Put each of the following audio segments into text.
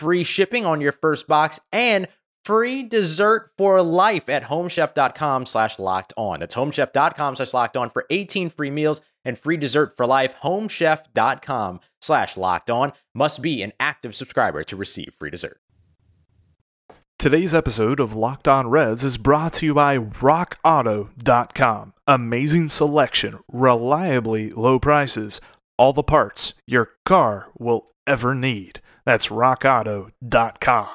free shipping on your first box and free dessert for life at homechef.com slash locked on. That's homechef.com slash locked on for 18 free meals and free dessert for life. Homechef.com slash locked on must be an active subscriber to receive free dessert. Today's episode of Locked On Reds is brought to you by RockAuto.com. Amazing selection, reliably low prices, all the parts your car will ever need. That's RockAuto.com.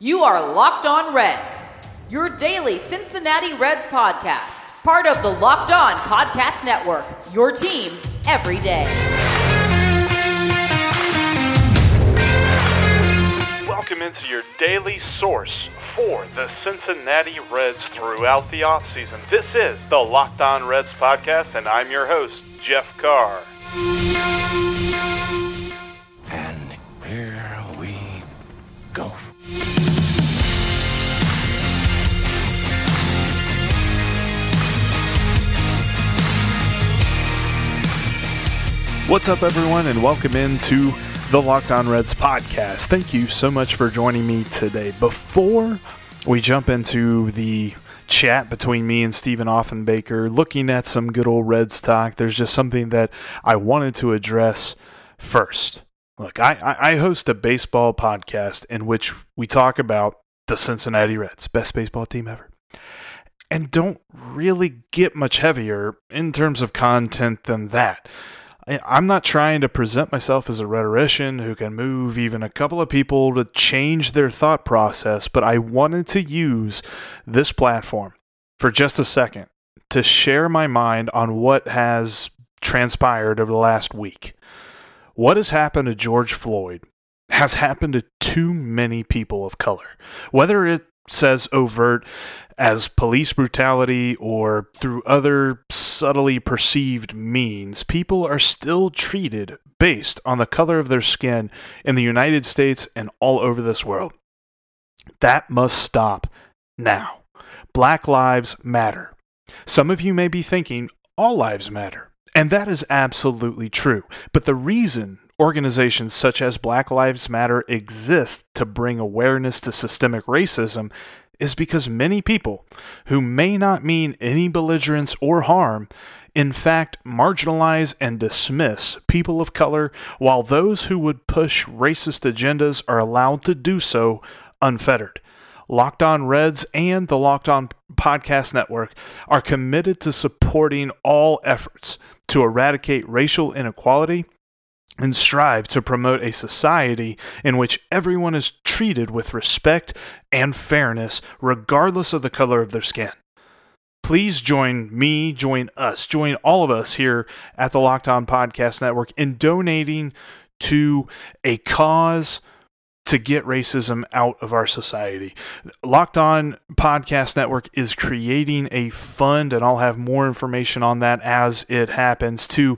You are Locked On Reds, your daily Cincinnati Reds podcast, part of the Locked On Podcast Network, your team every day. Welcome into your daily source for the Cincinnati Reds throughout the offseason. This is the Locked On Reds podcast, and I'm your host, Jeff Carr. Here we go. What's up, everyone, and welcome into the Locked On Reds podcast. Thank you so much for joining me today. Before we jump into the chat between me and Stephen Offenbaker, looking at some good old Reds talk, there's just something that I wanted to address first. Look, I, I host a baseball podcast in which we talk about the Cincinnati Reds, best baseball team ever and don't really get much heavier in terms of content than that. I'm not trying to present myself as a rhetorician who can move even a couple of people to change their thought process, but I wanted to use this platform for just a second to share my mind on what has transpired over the last week. What has happened to George Floyd has happened to too many people of color. Whether it says overt as police brutality or through other subtly perceived means, people are still treated based on the color of their skin in the United States and all over this world. That must stop now. Black lives matter. Some of you may be thinking all lives matter, and that is absolutely true. But the reason organizations such as Black Lives Matter exist to bring awareness to systemic racism is because many people who may not mean any belligerence or harm in fact marginalize and dismiss people of color while those who would push racist agendas are allowed to do so unfettered. Locked On Reds and the Locked On Podcast Network are committed to supporting all efforts to eradicate racial inequality and strive to promote a society in which everyone is treated with respect and fairness, regardless of the color of their skin. Please join me, join us, join all of us here at the Locked On Podcast Network in donating to a cause to get racism out of our society. Locked On Podcast Network is creating a fund, and I'll have more information on that as it happens, to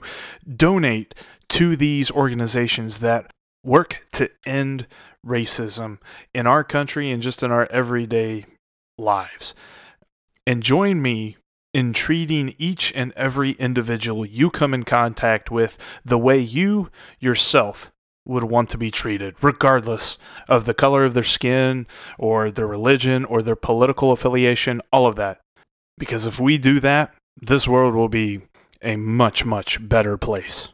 donate to these organizations that work to end racism in our country and just in our everyday lives. And join me in treating each and every individual you come in contact with the way you yourself would want to be treated, regardless of the color of their skin or their religion or their political affiliation, all of that. Because if we do that, this world will be a much, much better place.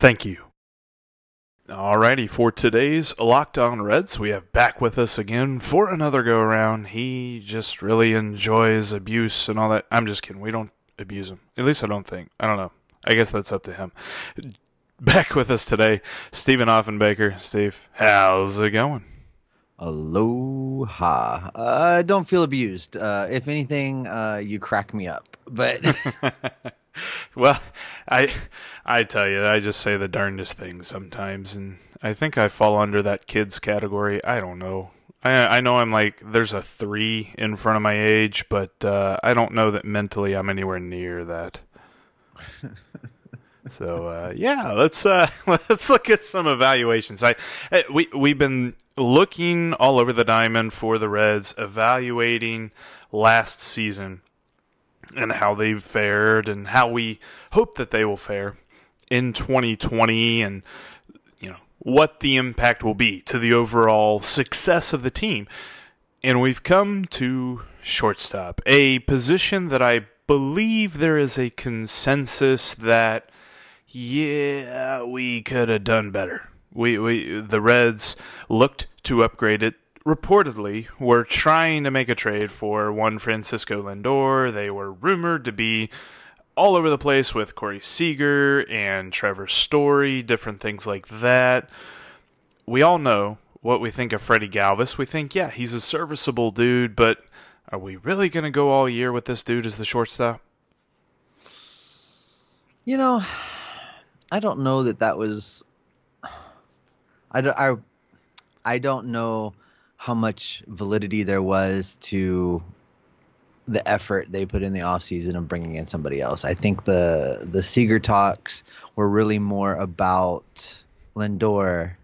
Thank you. Alrighty, for today's Locked On Reds, we have back with us again for another go around. He just really enjoys abuse and all that. I'm just kidding. We don't abuse him. At least I don't think. I don't know. I guess that's up to him. Back with us today, Stephen Offenbaker. Steve, how's it going? Aloha. Uh, don't feel abused. Uh, if anything, uh, you crack me up. But well, I I tell you, I just say the darndest things sometimes, and I think I fall under that kids category. I don't know. I I know I'm like there's a three in front of my age, but uh, I don't know that mentally I'm anywhere near that. So uh, yeah, let's uh, let's look at some evaluations. I eh, we we've been looking all over the diamond for the Reds, evaluating last season and how they've fared and how we hope that they will fare in 2020 and you know what the impact will be to the overall success of the team. And we've come to shortstop, a position that I believe there is a consensus that yeah, we could have done better. We we the Reds looked to upgrade it reportedly were trying to make a trade for one Francisco Lindor. They were rumored to be all over the place with Corey Seager and Trevor Story, different things like that. We all know what we think of Freddy Galvis. We think, yeah, he's a serviceable dude, but are we really going to go all year with this dude as the shortstop? You know, I don't know that that was. I don't, I, I don't know how much validity there was to the effort they put in the offseason of bringing in somebody else. I think the the Seager talks were really more about Lindor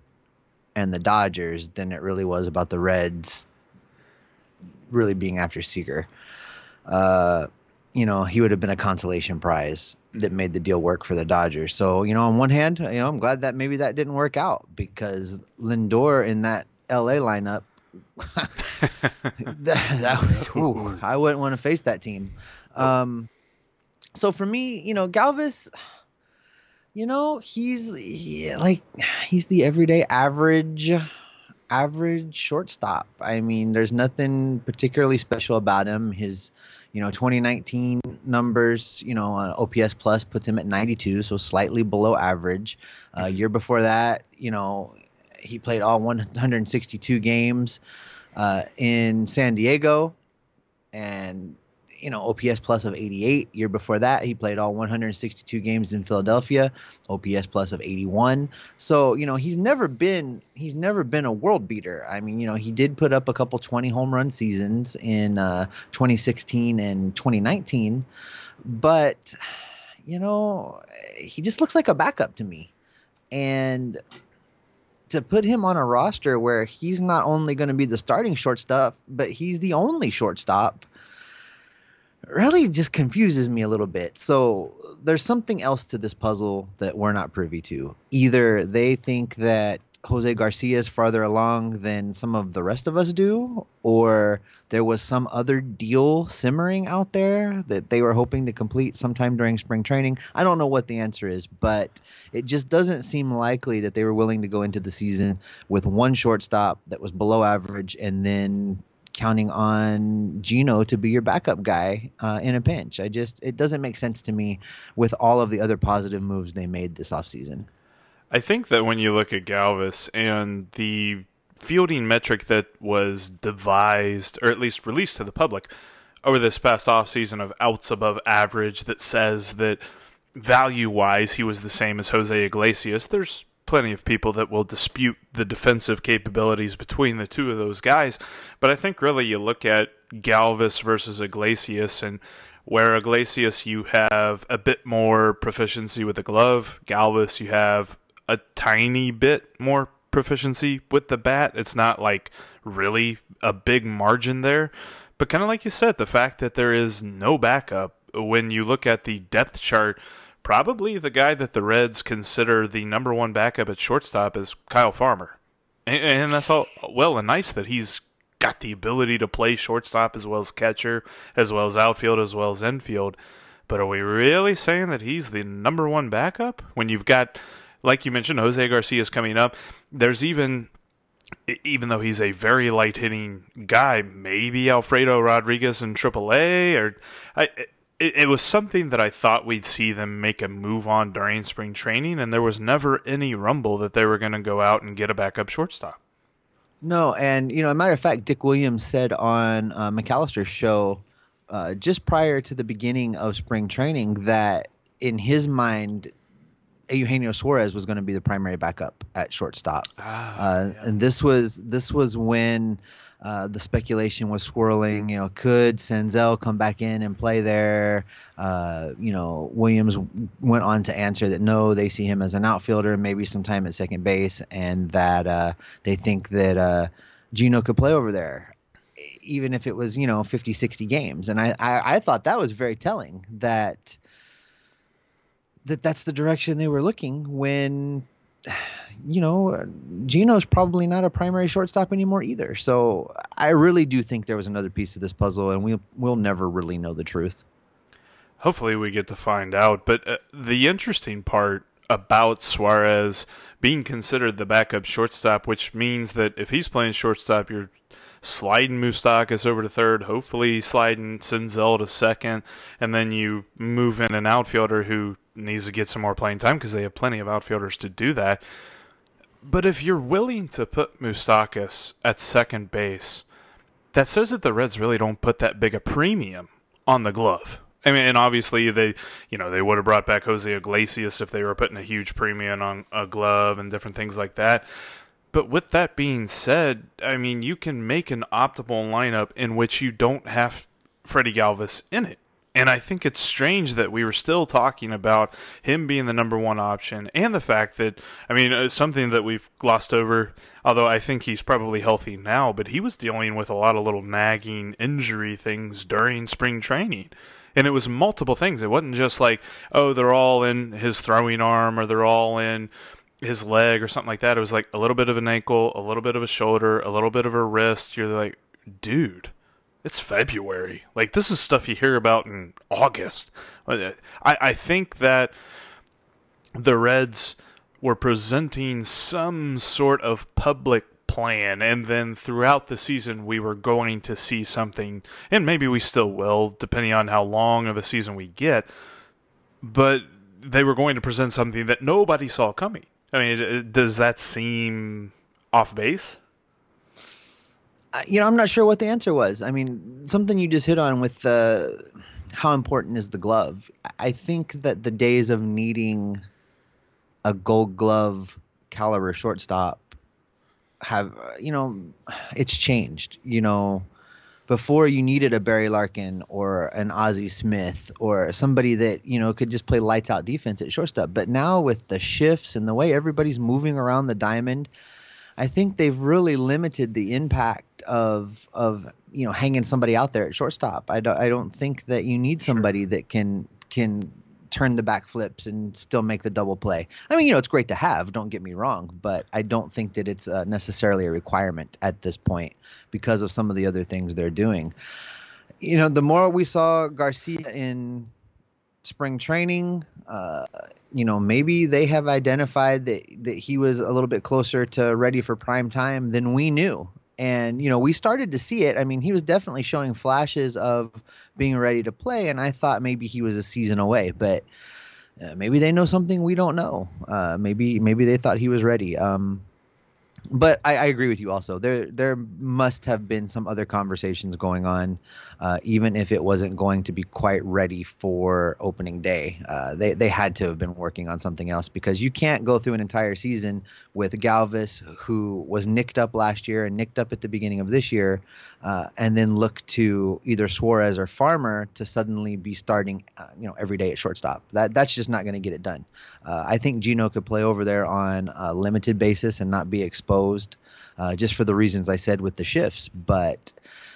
and the Dodgers than it really was about the Reds really being after Seager. Uh, you know, he would have been a consolation prize that made the deal work for the Dodgers. So, you know, on one hand, you know, I'm glad that maybe that didn't work out because Lindor in that LA lineup that, that was, ooh, I wouldn't want to face that team. Um, so for me, you know, Galvis, you know, he's he, like he's the everyday average average shortstop. I mean, there's nothing particularly special about him. His you know 2019 numbers you know uh, ops plus puts him at 92 so slightly below average. Uh, year before that you know he played all 162 games uh, in San Diego, and you know OPS plus of 88. Year before that, he played all 162 games in Philadelphia, OPS plus of 81. So you know he's never been he's never been a world beater. I mean you know he did put up a couple 20 home run seasons in uh, 2016 and 2019, but you know he just looks like a backup to me, and to put him on a roster where he's not only going to be the starting shortstop, but he's the only shortstop really just confuses me a little bit. So there's something else to this puzzle that we're not privy to. Either they think that Jose Garcia is farther along than some of the rest of us do, or there was some other deal simmering out there that they were hoping to complete sometime during spring training. I don't know what the answer is, but it just doesn't seem likely that they were willing to go into the season with one shortstop that was below average and then counting on Gino to be your backup guy uh, in a pinch. I just it doesn't make sense to me with all of the other positive moves they made this offseason. I think that when you look at Galvis and the fielding metric that was devised, or at least released to the public over this past offseason of outs above average that says that value wise he was the same as Jose Iglesias, there's plenty of people that will dispute the defensive capabilities between the two of those guys. But I think really you look at Galvis versus Iglesias and where Iglesias you have a bit more proficiency with the glove, Galvis you have a tiny bit more proficiency with the bat. It's not like really a big margin there. But kind of like you said, the fact that there is no backup when you look at the depth chart, probably the guy that the Reds consider the number one backup at shortstop is Kyle Farmer. And, and that's all well and nice that he's got the ability to play shortstop as well as catcher, as well as outfield, as well as infield. But are we really saying that he's the number one backup when you've got like you mentioned, Jose Garcia is coming up. There's even even though he's a very light hitting guy, maybe Alfredo Rodriguez in AAA or I, it, it, was something that I thought we'd see them make a move on during spring training, and there was never any rumble that they were going to go out and get a backup shortstop. No, and you know, a matter of fact, Dick Williams said on uh, McAlister's show uh, just prior to the beginning of spring training that in his mind, Eugenio Suarez was going to be the primary backup at shortstop, ah, uh, yeah. and this was this was when uh, the speculation was swirling. You know, could Senzel come back in and play there? Uh, you know, Williams went on to answer that no, they see him as an outfielder, maybe some time at second base, and that uh, they think that uh, Gino could play over there, even if it was you know 50, 60 games. And I, I, I thought that was very telling that that that's the direction they were looking when you know, Gino's probably not a primary shortstop anymore either. So I really do think there was another piece to this puzzle, and we'll we'll never really know the truth. Hopefully, we get to find out. But uh, the interesting part about Suarez being considered the backup shortstop, which means that if he's playing shortstop, you're sliding Moustakas over to third, hopefully sliding Senzel to second, and then you move in an outfielder who needs to get some more playing time because they have plenty of outfielders to do that. But if you're willing to put Moustakas at second base, that says that the Reds really don't put that big a premium on the glove. I mean, and obviously they, you know, they would have brought back Jose Iglesias if they were putting a huge premium on a glove and different things like that. But with that being said, I mean, you can make an optimal lineup in which you don't have Freddy Galvis in it. And I think it's strange that we were still talking about him being the number one option and the fact that, I mean, it's something that we've glossed over, although I think he's probably healthy now, but he was dealing with a lot of little nagging injury things during spring training. And it was multiple things. It wasn't just like, oh, they're all in his throwing arm or they're all in his leg or something like that. It was like a little bit of an ankle, a little bit of a shoulder, a little bit of a wrist. You're like, dude it's February. Like this is stuff you hear about in August. Uh, I I think that the Reds were presenting some sort of public plan and then throughout the season we were going to see something and maybe we still will depending on how long of a season we get but they were going to present something that nobody saw coming. I mean, does that seem off base? Uh, you know, I'm not sure what the answer was. I mean, something you just hit on with the how important is the glove. I think that the days of needing a Gold Glove caliber shortstop have, uh, you know, it's changed. You know, before you needed a Barry Larkin or an Ozzie Smith or somebody that you know could just play lights out defense at shortstop. But now with the shifts and the way everybody's moving around the diamond, I think they've really limited the impact of of you know hanging somebody out there at shortstop. I don't I don't think that you need somebody that can can turn the back flips and still make the double play. I mean, you know, it's great to have, don't get me wrong, but I don't think that it's uh, necessarily a requirement at this point because of some of the other things they're doing. You know, the more we saw Garcia in spring training, uh, you know, maybe they have identified that that he was a little bit closer to ready for prime time than we knew and you know we started to see it. I mean he was definitely showing flashes of being ready to play and i thought maybe he was a season away but uh, maybe they know something we don't know. Uh, maybe maybe they thought he was ready. Um, but I, I, agree with you also. There there must have been some other conversations going on, uh, even if it wasn't going to be quite ready for opening day. Uh, they they had to have been working on something else because you can't go through an entire season with Galvis, who was nicked up last year and nicked up at the beginning of this year, uh, and then look to either Suarez or Farmer to suddenly be starting, uh, you know, every day at shortstop. That that's just not going to get it done. Uh, I think Gino could play over there on a limited basis and not be exposed, uh, just for the reasons I said with the shifts. But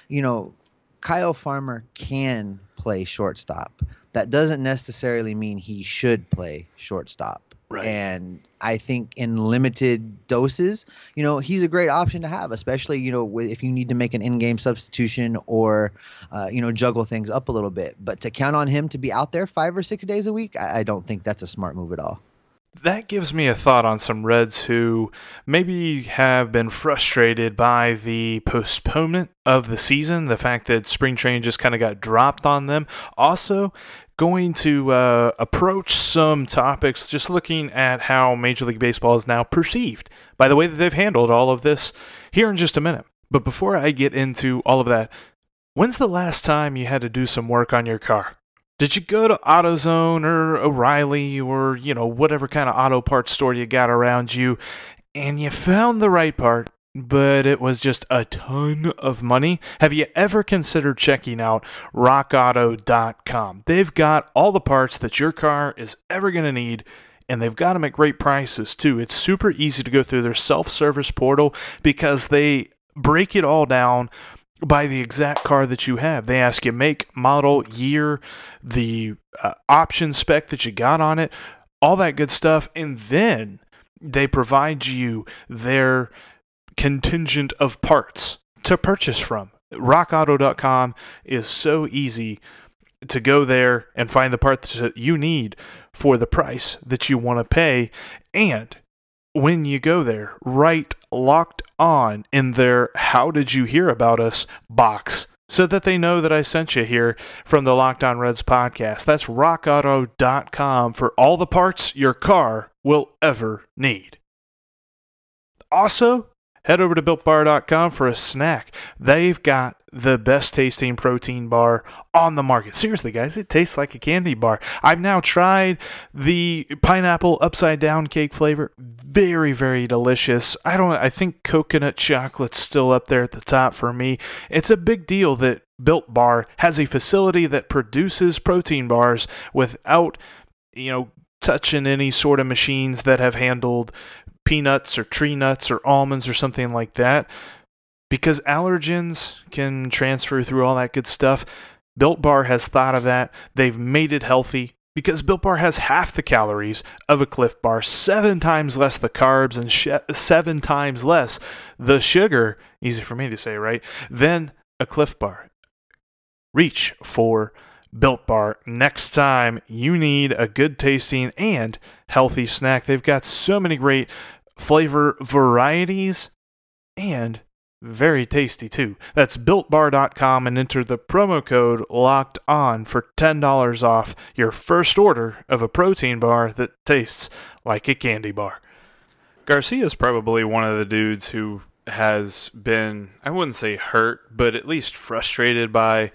you know, Kyle Farmer can play shortstop. That doesn't necessarily mean he should play shortstop. Right. And I think in limited doses, you know, he's a great option to have, especially, you know, if you need to make an in game substitution or, uh, you know, juggle things up a little bit. But to count on him to be out there five or six days a week, I, I don't think that's a smart move at all. that gives me a thought on some Reds who maybe have been frustrated by the postponement of the season, the fact that spring training just kind of got dropped on them. Also, going to uh, approach some topics just looking at how Major League Baseball is now perceived by the way that they've handled all of this here in just a minute. But before I get into all of that, when's the last time you had to do some work on your car? Did you go to AutoZone or O'Reilly or, you know, whatever kind of auto parts store you got around you and you found the right part, but it was just a ton of money? Have you ever considered checking out rockauto.com? They've got all the parts that your car is ever going to need and they've got them at great prices too. It's super easy to go through their self service portal because they break it all down by the exact car that you have. They ask you make, model, year, the uh, option spec that you got on it, all that good stuff, and then they provide you their contingent of parts to purchase from. RockAuto.com is so easy to go there and find the parts that you need for the price that you want to pay. And when you go there, write locked on in their How Did You Hear About Us box so that they know that I sent you here from the Locked On Reds podcast. That's rockauto.com for all the parts your car will ever need. Also, head over to builtbar.com for a snack. They've got the best tasting protein bar on the market. Seriously, guys, it tastes like a candy bar. I've now tried the pineapple upside down cake flavor. Very, very delicious. I don't I think coconut chocolate's still up there at the top for me. It's a big deal that Built Bar has a facility that produces protein bars without, you know, touching any sort of machines that have handled peanuts or tree nuts or almonds or something like that because allergens can transfer through all that good stuff. Built Bar has thought of that. They've made it healthy because Built Bar has half the calories of a Clif Bar, seven times less the carbs, and sh- seven times less the sugar. Easy for me to say, right? Than a Clif Bar. Reach for Built Bar next time you need a good tasting and healthy snack. They've got so many great flavor varieties and very tasty too. That's builtbar.com and enter the promo code locked on for $10 off your first order of a protein bar that tastes like a candy bar. Garcia's probably one of the dudes who has been, I wouldn't say hurt, but at least frustrated by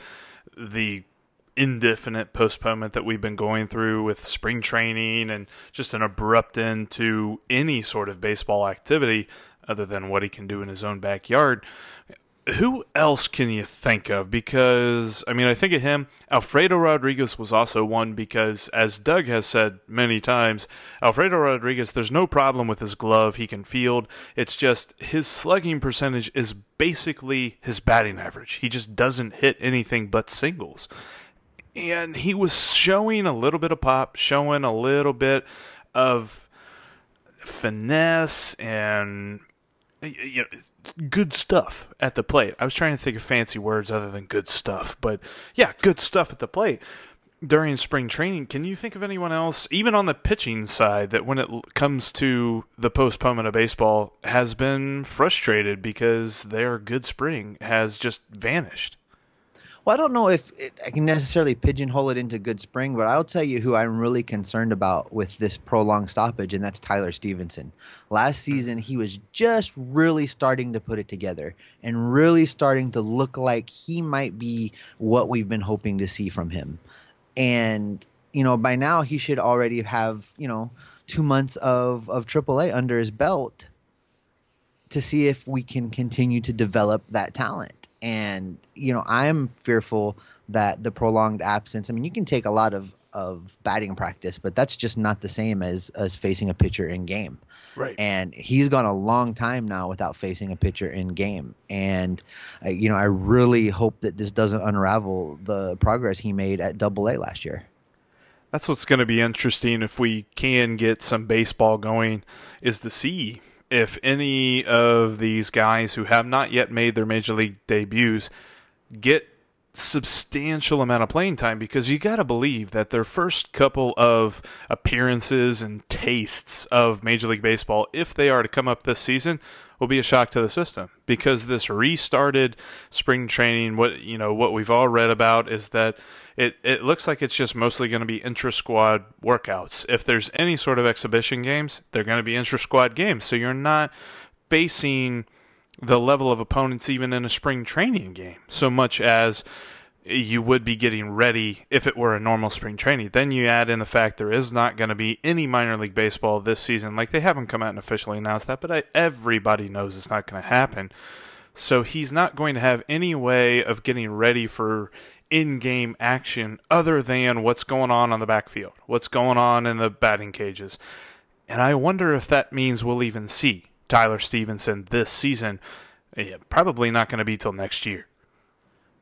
the indefinite postponement that we've been going through with spring training and just an abrupt end to any sort of baseball activity other than what he can do in his own backyard. Who else can you think of? Because, I mean, I think of him. Alfredo Rodriguez was also one because, as Doug has said many times, Alfredo Rodriguez, there's no problem with his glove. He can field. It's just his slugging percentage is basically his batting average. He just doesn't hit anything but singles. And he was showing a little bit of pop, showing a little bit of finesse and you know, good stuff at the plate. I was trying to think of fancy words other than good stuff, but yeah, good stuff at the plate during spring training. Can you think of anyone else, even on the pitching side, that when it comes to the postponement of baseball has been frustrated because their good spring has just vanished? Well, I don't know if it, I can necessarily pigeonhole it into good spring, but I'll tell you who I'm really concerned about with this prolonged stoppage, and that's Tyler Stephenson. Last season, he was just really starting to put it together and really starting to look like he might be what we've been hoping to see from him. And, you know, by now he should already have, you know, two months of, of AAA under his belt to see if we can continue to develop that talent and you know i'm fearful that the prolonged absence i mean you can take a lot of of batting practice but that's just not the same as as facing a pitcher in game. Right. And he's gone a long time now without facing a pitcher in game. And uh, you know i really hope that this doesn't unravel the progress he made at double a last year. That's what's going to be interesting if we can get some baseball going is to see if any of these guys who have not yet made their major league debuts get substantial amount of playing time because you got to believe that their first couple of appearances and tastes of Major League Baseball, if they are to come up this season, will be a shock to the system because this restarted spring training. What you know, what we've all read about is that it it looks like it's just mostly going to be intra squad workouts. If there's any sort of exhibition games, they're going to be intra squad games. So you're not facing the level of opponents even in a spring training game so much as you would be getting ready if it were a normal spring training. Then you add in the fact there is not going to be any minor league baseball this season. Like they haven't come out and officially announced that, but I, everybody knows it's not going to happen. So he's not going to have any way of getting ready for in-game action other than what's going on on the backfield, what's going on in the batting cages. And I wonder if that means we'll even see Tyler Stephenson this season. Yeah, probably not going to be till next year.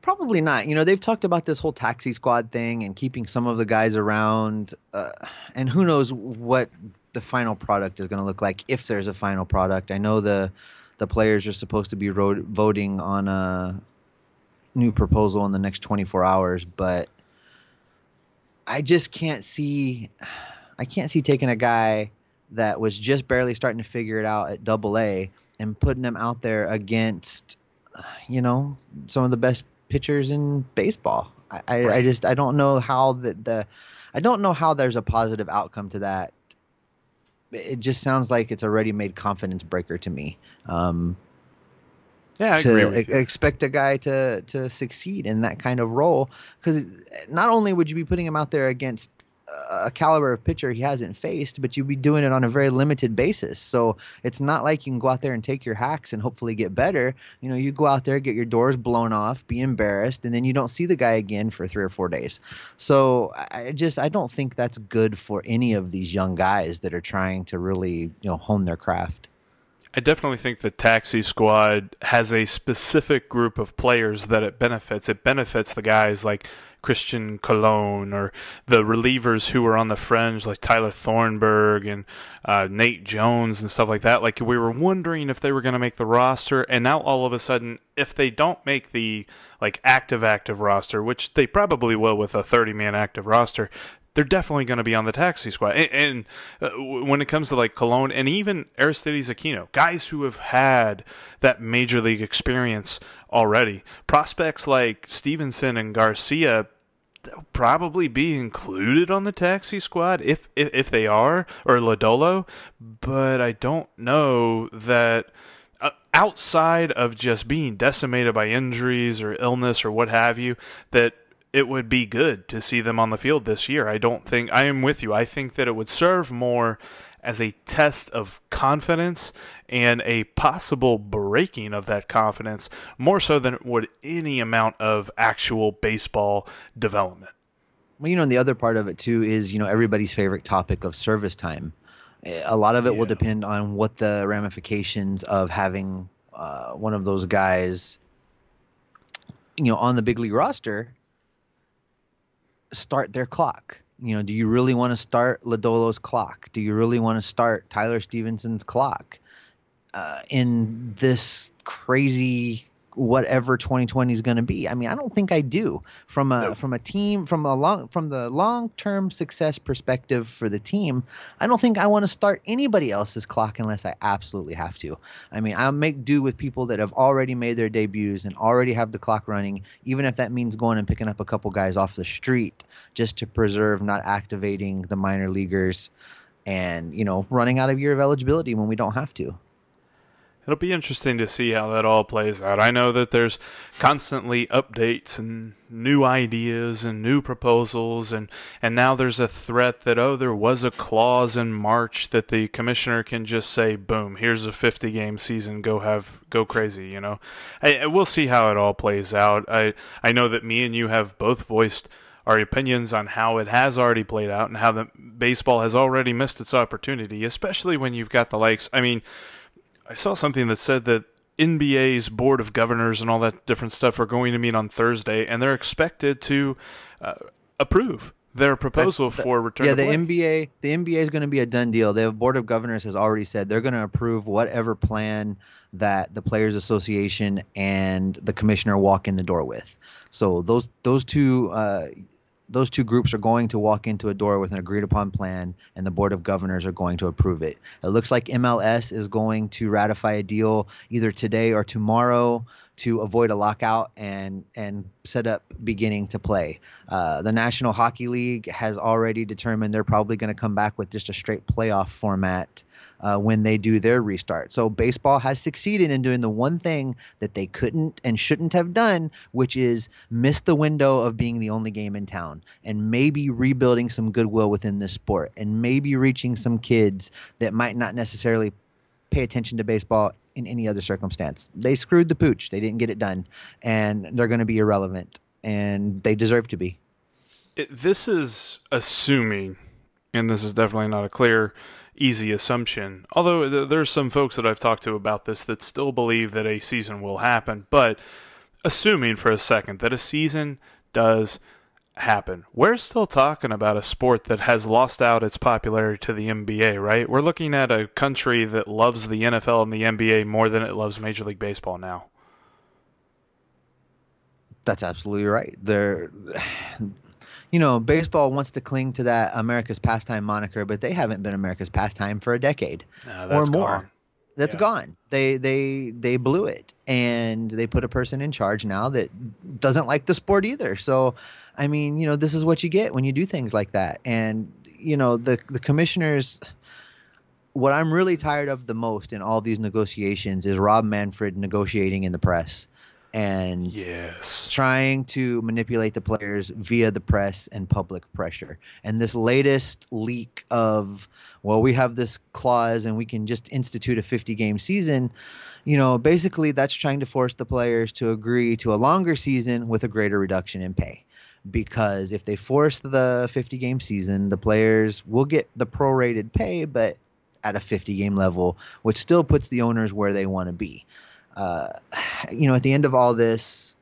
Probably not. You know, they've talked about this whole taxi squad thing and keeping some of the guys around, uh, and who knows what the final product is going to look like if there's a final product. I know the the players are supposed to be ro- voting on a new proposal in the next 24 hours, but I just can't see I can't see taking a guy that was just barely starting to figure it out at double A and putting him out there against you know some of the best pitchers in baseball. I, I, right. I just I don't know how the, the I don't know how there's a positive outcome to that. It just sounds like it's a ready-made confidence breaker to me. Um, yeah, I to expect a guy to to succeed in that kind of role because not only would you be putting him out there against a caliber of pitcher he hasn't faced, but you'd be doing it on a very limited basis. So it's not like you can go out there and take your hacks and hopefully get better. You know, you go out there, get your doors blown off, be embarrassed, and then you don't see the guy again for three or four days. So I just I don't think that's good for any of these young guys that are trying to really you know hone their craft. I definitely think the taxi squad has a specific group of players that it benefits. It benefits the guys like Christian Colon or the relievers who were on the fringe like Tyler Thornburg and uh, Nate Jones and stuff like that. Like we were wondering if they were going to make the roster, and now all of a sudden, if they don't make the like active active roster, which they probably will with a 30 man active roster, they're definitely going to be on the taxi squad. And, and uh, when it comes to like Colon and even Aristides Aquino, guys who have had that major league experience already, prospects like Stephenson and Garcia they'll probably be included on the taxi squad if if, if they are or Lodolo, but I don't know that uh, outside of just being decimated by injuries or illness or what have you that it would be good to see them on the field this year. I don't think I am with you. I think that it would serve more as a test of confidence and a possible breaking of that confidence more so than it would any amount of actual baseball development. Well, you know, and the other part of it too is, you know, everybody's favorite topic of service time. A lot of it yeah. will depend on what the ramifications of having uh, one of those guys, you know, on the big league roster start their clock. You know, do you really want to start Lodolo's clock? Do you really want to start Tyler Stephenson's clock uh, in this crazy whatever 2020 is going to be. I mean, I don't think I do from a from a team from a long from the long-term success perspective for the team. I don't think I want to start anybody else's clock unless I absolutely have to. I mean, I'll make do with people that have already made their debuts and already have the clock running, even if that means going and picking up a couple guys off the street just to preserve not activating the minor leaguers and, you know, running out of year of eligibility when we don't have to it'll be interesting to see how that all plays out. I know that there's constantly updates and new ideas and new proposals and and now there's a threat that oh there was a clause in March that the commissioner can just say boom here's a 50 game season go have go crazy you know I, we'll see how it all plays out I I know that me and you have both voiced our opinions on how it has already played out and how the baseball has already missed its opportunity especially when you've got the likes I mean I saw something that said that NBA's board of governors and all that different stuff are going to meet on Thursday, and they're expected to uh, approve their proposal for return. Yeah, the NBA, the NBA is going to be a done deal. The board of governors has already said they're going to approve whatever plan that the players association and the commissioner walk in the door with. So those those two uh, those two groups are going to walk into a door with an agreed upon plan, and the board of governors are going to approve it. It looks like MLS is going to ratify a deal either today or tomorrow to avoid a lockout and and set up beginning to play. Uh, the National Hockey League has already determined they're probably going to come back with just a straight playoff format uh, when they do their restart. So baseball has succeeded in doing the one thing that they couldn't and shouldn't have done, which is miss the window of being the only game in town and maybe rebuilding some goodwill within this sport and maybe reaching some kids that might not necessarily pay attention to baseball in any other circumstance. They screwed the pooch. They didn't get it done and they're going to be irrelevant and they deserve to be. It, this is assuming and this is definitely not a clear easy assumption. Although th- there's some folks that I've talked to about this that still believe that a season will happen, but assuming for a second that a season does happen. We're still talking about a sport that has lost out its popularity to the NBA, right? We're looking at a country that loves the NFL and the NBA more than it loves Major League Baseball now. That's absolutely right. There you know, baseball wants to cling to that America's pastime moniker, but they haven't been America's pastime for a decade No, or more. gone. That's Yeah. gone. They they they blew it, and they put a person in charge now that doesn't like the sport either. So, I mean, you know, this is what you get when you do things like that. And you know, the the commissioners. What I'm really tired of the most in all these negotiations is Rob Manfred negotiating in the press, and Yes. trying to manipulate the players via the press and public pressure. And this latest leak of, well, we have this clause and we can just institute a 50 game season, you know, basically that's trying to force the players to agree to a longer season with a greater reduction in pay. Because if they force the 50 game season, the players will get the prorated pay, but at a 50 game level, which still puts the owners where they want to be uh, you know, at the end of all this,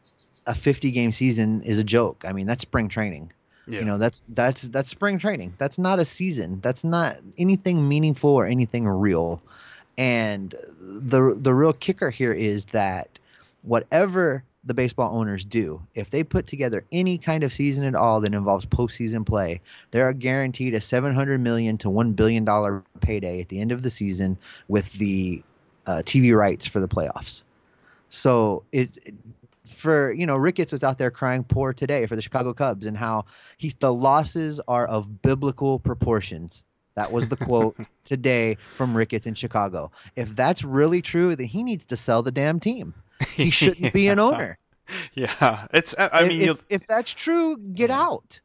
a 50 game season is a joke. I mean, that's spring training. Yeah. You know, that's that's that's spring training. That's not a season. That's not anything meaningful or anything real. And the the real kicker here is that whatever the baseball owners do, if they put together any kind of season at all that involves postseason play, they are guaranteed a 700 million to 1 billion dollar payday at the end of the season with the uh, TV rights for the playoffs. So it, it- for you know Ricketts was out there crying poor today for the Chicago Cubs and how he the losses are of biblical proportions. That was the quote today from Ricketts in Chicago. If that's really true, then he needs to sell the damn team. He shouldn't be an owner. Yeah. It's I I mean if, if that's true, get mm. out.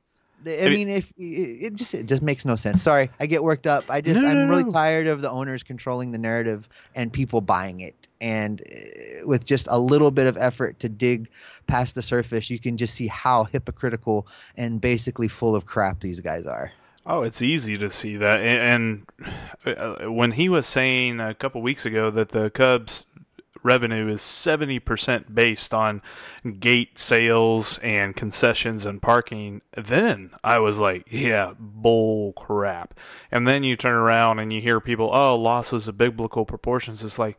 I mean, if it just it just makes no sense. Sorry, I get worked up. I just No, I'm no, really no. tired of the owners controlling the narrative and people buying it. And uh, with just a little bit of effort to dig past the surface, you can just see how hypocritical and basically full of crap these guys are. Oh, it's easy to see that. And, and uh, when he was saying a couple weeks ago that the Cubs revenue is 70% based on gate sales and concessions and parking, then I was like, yeah, bull crap. And then you turn around and you hear people, oh, losses of biblical proportions. It's like,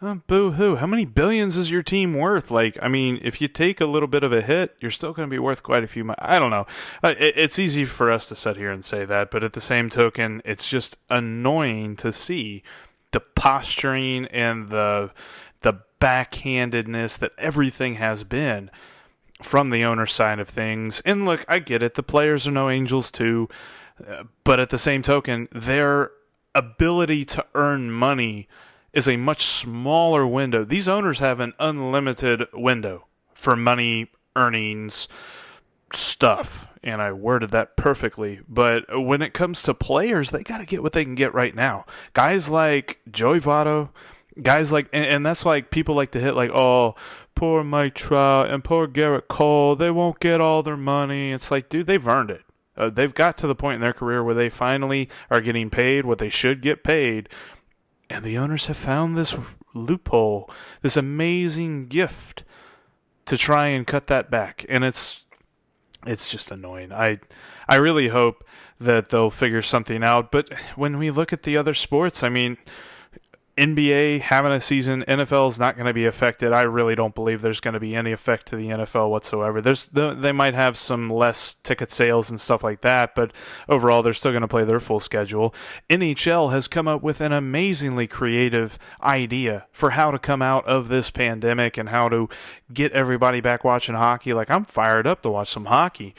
boo hoo. How many billions is your team worth? Like, I mean, if you take a little bit of a hit, you're still going to be worth quite a few. I don't know. Uh, it, it's easy for us to sit here and say that, but at the same token, it's just annoying to see the posturing and the the backhandedness that everything has been from the owner side of things. And look, I get it. The players are no angels too, uh, but at the same token, their ability to earn money is a much smaller window. These owners have an unlimited window for money earnings stuff. And I worded that perfectly. But when it comes to players, they got to get what they can get right now. Guys like Joey Votto, guys like, and, and that's like people like to hit like, oh, poor Mike Trout and poor Gerrit Cole, they won't get all their money. It's like, dude, they've earned it. Uh, they've got to the point in their career where they finally are getting paid what they should get paid. And the owners have found this loophole, this amazing gift to try and cut that back. And it's it's just annoying. I I really hope that they'll figure something out. But when we look at the other sports, I mean, NBA having a season, NFL is not going to be affected. I really don't believe there's going to be any effect to the NFL whatsoever. There's they might have some less ticket sales and stuff like that, but overall they're still going to play their full schedule. NHL has come up with an amazingly creative idea for how to come out of this pandemic and how to get everybody back watching hockey. Like I'm fired up to watch some hockey.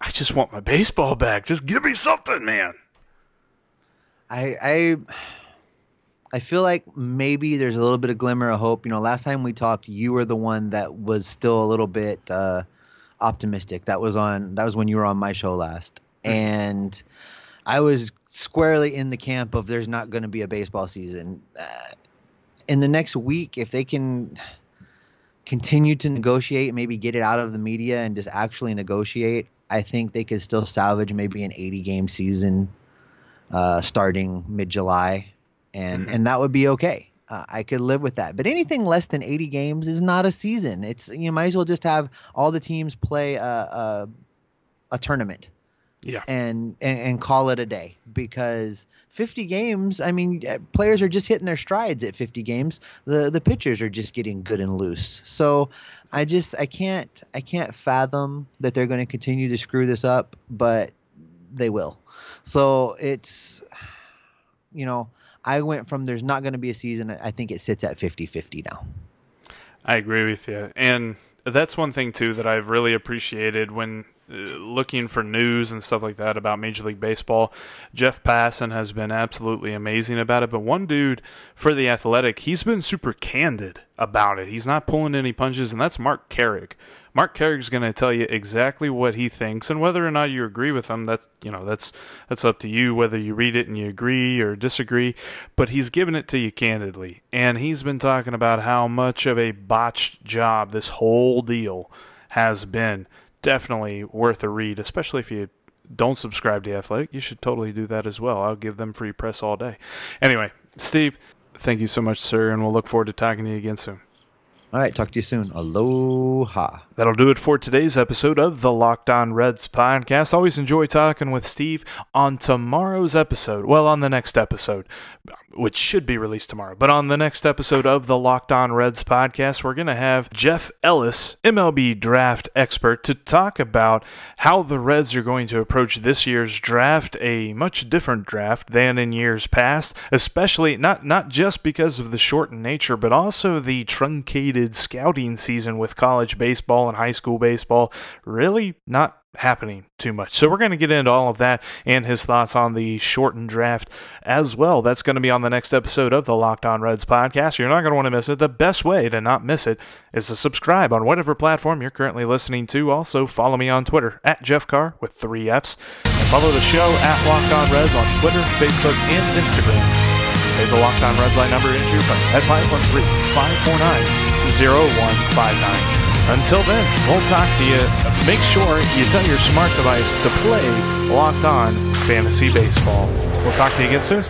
I just want my baseball back. Just give me something, man. I I I feel like maybe there's a little bit of glimmer of hope. You know, last time we talked, you were the one that was still a little bit uh, optimistic. That was on. That was when you were on my show last, mm-hmm. and I was squarely in the camp of there's not going to be a baseball season. Uh, in the next week, if they can continue to negotiate, maybe get it out of the media and just actually negotiate, I think they could still salvage maybe an 80 game season uh, starting mid July and mm-hmm. and that would be okay. Uh, I could live with that. But anything less than 80 games is not a season. It's you might as well just have all the teams play a a, a tournament. Yeah. And, and and call it a day because 50 games, I mean, uh, players are just hitting their strides at 50 games. The the pitchers are just getting good and loose. So I just I can't I can't fathom that they're going to continue to screw this up, but they will. So it's you know, I went from there's not going to be a season. I think it sits at 50 50 now. I agree with you. And that's one thing, too, that I've really appreciated when looking for news and stuff like that about Major League Baseball. Jeff Passan has been absolutely amazing about it. But one dude for The Athletic, he's been super candid about it. He's not pulling any punches, and that's Marc Carig. Marc Carig's going to tell you exactly what he thinks, and whether or not you agree with him, that's you know that's that's up to you. Whether you read it and you agree or disagree, but he's giving it to you candidly, and he's been talking about how much of a botched job this whole deal has been. Definitely worth a read, especially if you don't subscribe to Athletic. You should totally do that as well. I'll give them free press all day. Anyway, Steve, thank you so much, sir, and we'll look forward to talking to you again soon. All right, talk to you soon. Aloha. That'll do it for today's episode of the Locked On Reds podcast. Always enjoy talking with Steve on tomorrow's episode. Well, on the next episode, which should be released tomorrow. But on the next episode of the Locked On Reds podcast, we're going to have Jeff Ellis, MLB draft expert, to talk about how the Reds are going to approach this year's draft, a much different draft than in years past, especially not, not just because of the shortened nature, but also the truncated scouting season with college baseball and high school baseball. Really not happening too much. So we're going to get into all of that and his thoughts on the shortened draft as well. That's going to be on the next episode of the Locked On Reds podcast. You're not going to want to miss it. The best way to not miss it is to subscribe on whatever platform you're currently listening to. Also, follow me on Twitter at Jeff Carr with three Fs. And follow the show at Locked On Reds on Twitter, Facebook, and Instagram. Save the Locked On Reds line number into your phone at 513 549 0159. Until then, we'll talk to you. Make sure you tell your smart device to play Locked On Fantasy Baseball. We'll talk to you again soon.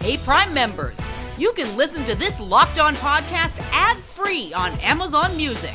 Hey, Prime members, you can listen to this Locked On podcast ad free on Amazon Music.